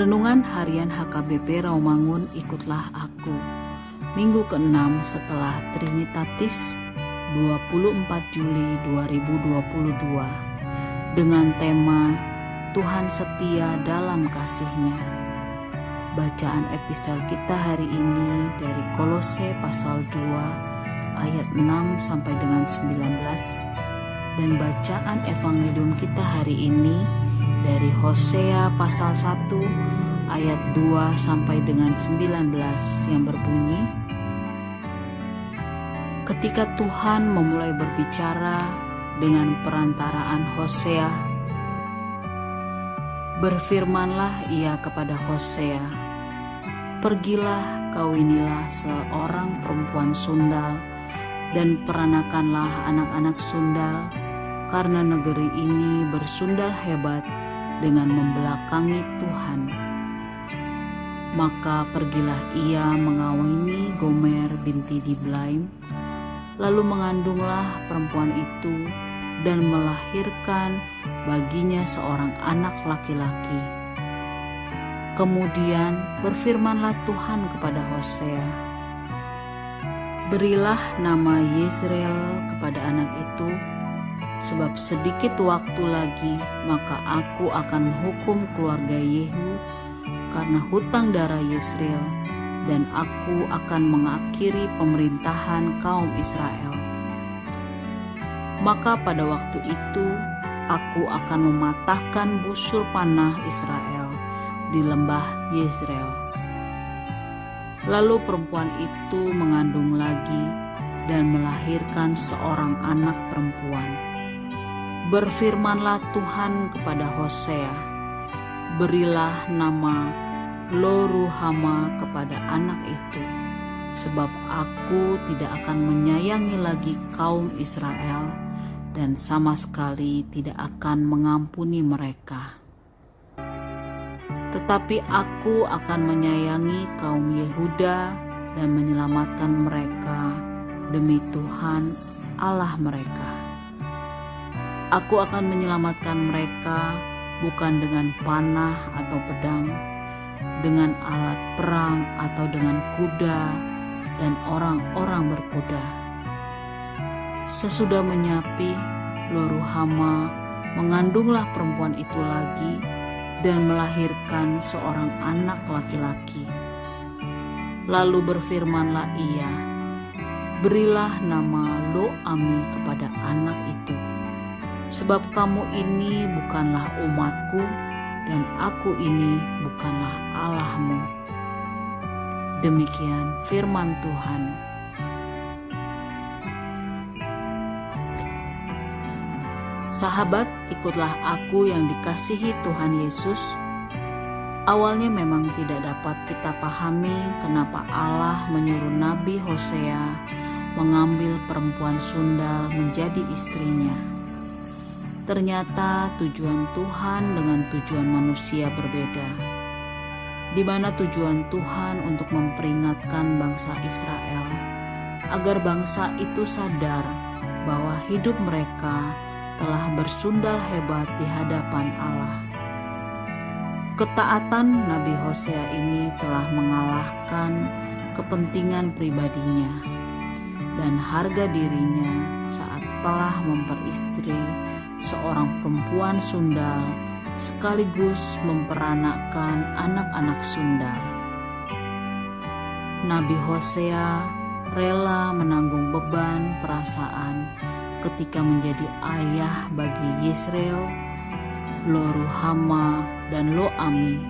Renungan Harian HKBP Rawamangun Ikutlah Aku. Minggu ke-6 setelah Trinitatis 24 Juli 2022 Dengan tema Tuhan setia dalam kasihnya. Bacaan epistel kita hari ini dari Kolose pasal 2 ayat 6 sampai dengan 19 dan bacaan evangelium kita hari ini dari Hosea pasal 1 ayat 2 sampai dengan 19 yang berbunyi Ketika Tuhan memulai berbicara dengan perantaraan Hosea Berfirmanlah ia kepada Hosea Pergilah kawinilah seorang perempuan sundal dan peranakanlah anak-anak sundal karena negeri ini bersundal hebat dengan membelakangi Tuhan. Maka pergilah ia mengawini Gomer binti Diblaim, lalu mengandunglah perempuan itu dan melahirkan baginya seorang anak laki-laki. Kemudian berfirmanlah Tuhan kepada Hosea, Berilah nama Yezreel kepada anak itu, sebab sedikit waktu lagi maka aku akan menghukum keluarga Yehu karena hutang darah Yisrael dan aku akan mengakhiri pemerintahan kaum Israel. Maka pada waktu itu aku akan mematahkan busur panah Israel di lembah Yezreel. Lalu perempuan itu mengandung lagi dan melahirkan seorang anak perempuan Berfirmanlah Tuhan kepada Hosea, berilah nama Loruhama kepada anak itu, sebab aku tidak akan menyayangi lagi kaum Israel dan sama sekali tidak akan mengampuni mereka. Tetapi aku akan menyayangi kaum Yehuda dan menyelamatkan mereka demi Tuhan Allah mereka. Aku akan menyelamatkan mereka bukan dengan panah atau pedang, dengan alat perang atau dengan kuda dan orang-orang berkuda. Sesudah menyapi, Loruhama mengandunglah perempuan itu lagi dan melahirkan seorang anak laki-laki. Lalu berfirmanlah ia, berilah nama Lo Ami kepada anak itu sebab kamu ini bukanlah umatku dan aku ini bukanlah Allahmu. Demikian firman Tuhan. Sahabat, ikutlah aku yang dikasihi Tuhan Yesus. Awalnya memang tidak dapat kita pahami kenapa Allah menyuruh Nabi Hosea mengambil perempuan sundal menjadi istrinya. Ternyata tujuan Tuhan dengan tujuan manusia berbeda. Di mana tujuan Tuhan untuk memperingatkan bangsa Israel agar bangsa itu sadar bahwa hidup mereka telah bersundal hebat di hadapan Allah. Ketaatan Nabi Hosea ini telah mengalahkan kepentingan pribadinya dan harga dirinya saat telah memperistri seorang perempuan Sunda sekaligus memperanakkan anak-anak Sunda. Nabi Hosea rela menanggung beban perasaan ketika menjadi ayah bagi Yisrael, Loruhama, dan Loami.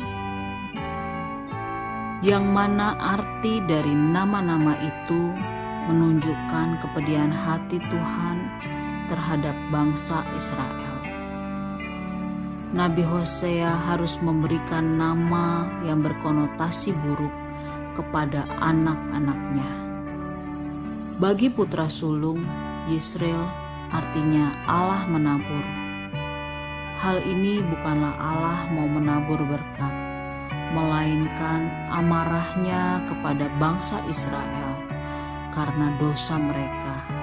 Yang mana arti dari nama-nama itu menunjukkan kepedihan hati Tuhan terhadap bangsa Israel. Nabi Hosea harus memberikan nama yang berkonotasi buruk kepada anak-anaknya. Bagi putra sulung, Yisrael artinya Allah menabur. Hal ini bukanlah Allah mau menabur berkat, melainkan amarahnya kepada bangsa Israel karena dosa mereka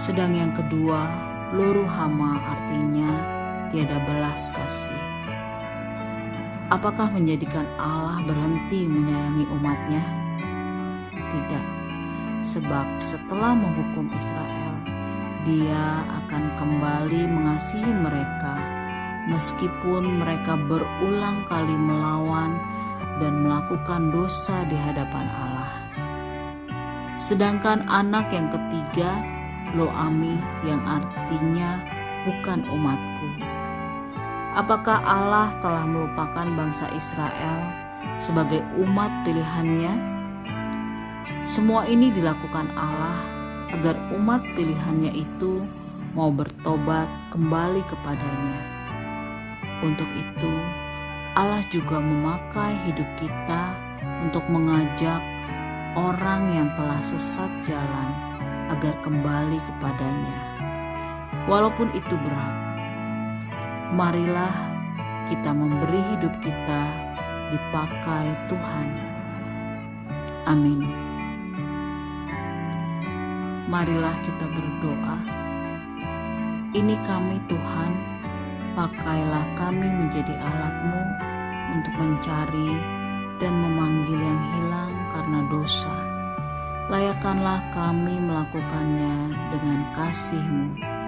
sedang yang kedua, luru hama artinya tiada belas kasih. Apakah menjadikan Allah berhenti menyayangi umatnya? Tidak, sebab setelah menghukum Israel, dia akan kembali mengasihi mereka meskipun mereka berulang kali melawan dan melakukan dosa di hadapan Allah. Sedangkan anak yang ketiga, Loami yang artinya bukan umatku. Apakah Allah telah melupakan bangsa Israel sebagai umat pilihannya? Semua ini dilakukan Allah agar umat pilihannya itu mau bertobat kembali kepadanya. Untuk itu, Allah juga memakai hidup kita untuk mengajak orang yang telah sesat jalan agar kembali kepadanya. Walaupun itu berat, marilah kita memberi hidup kita dipakai Tuhan. Amin. Marilah kita berdoa. Ini kami Tuhan, pakailah kami menjadi alatmu untuk mencari dan memanggil yang hilang karena dosa. Layakkanlah kami melakukannya dengan kasih-Mu.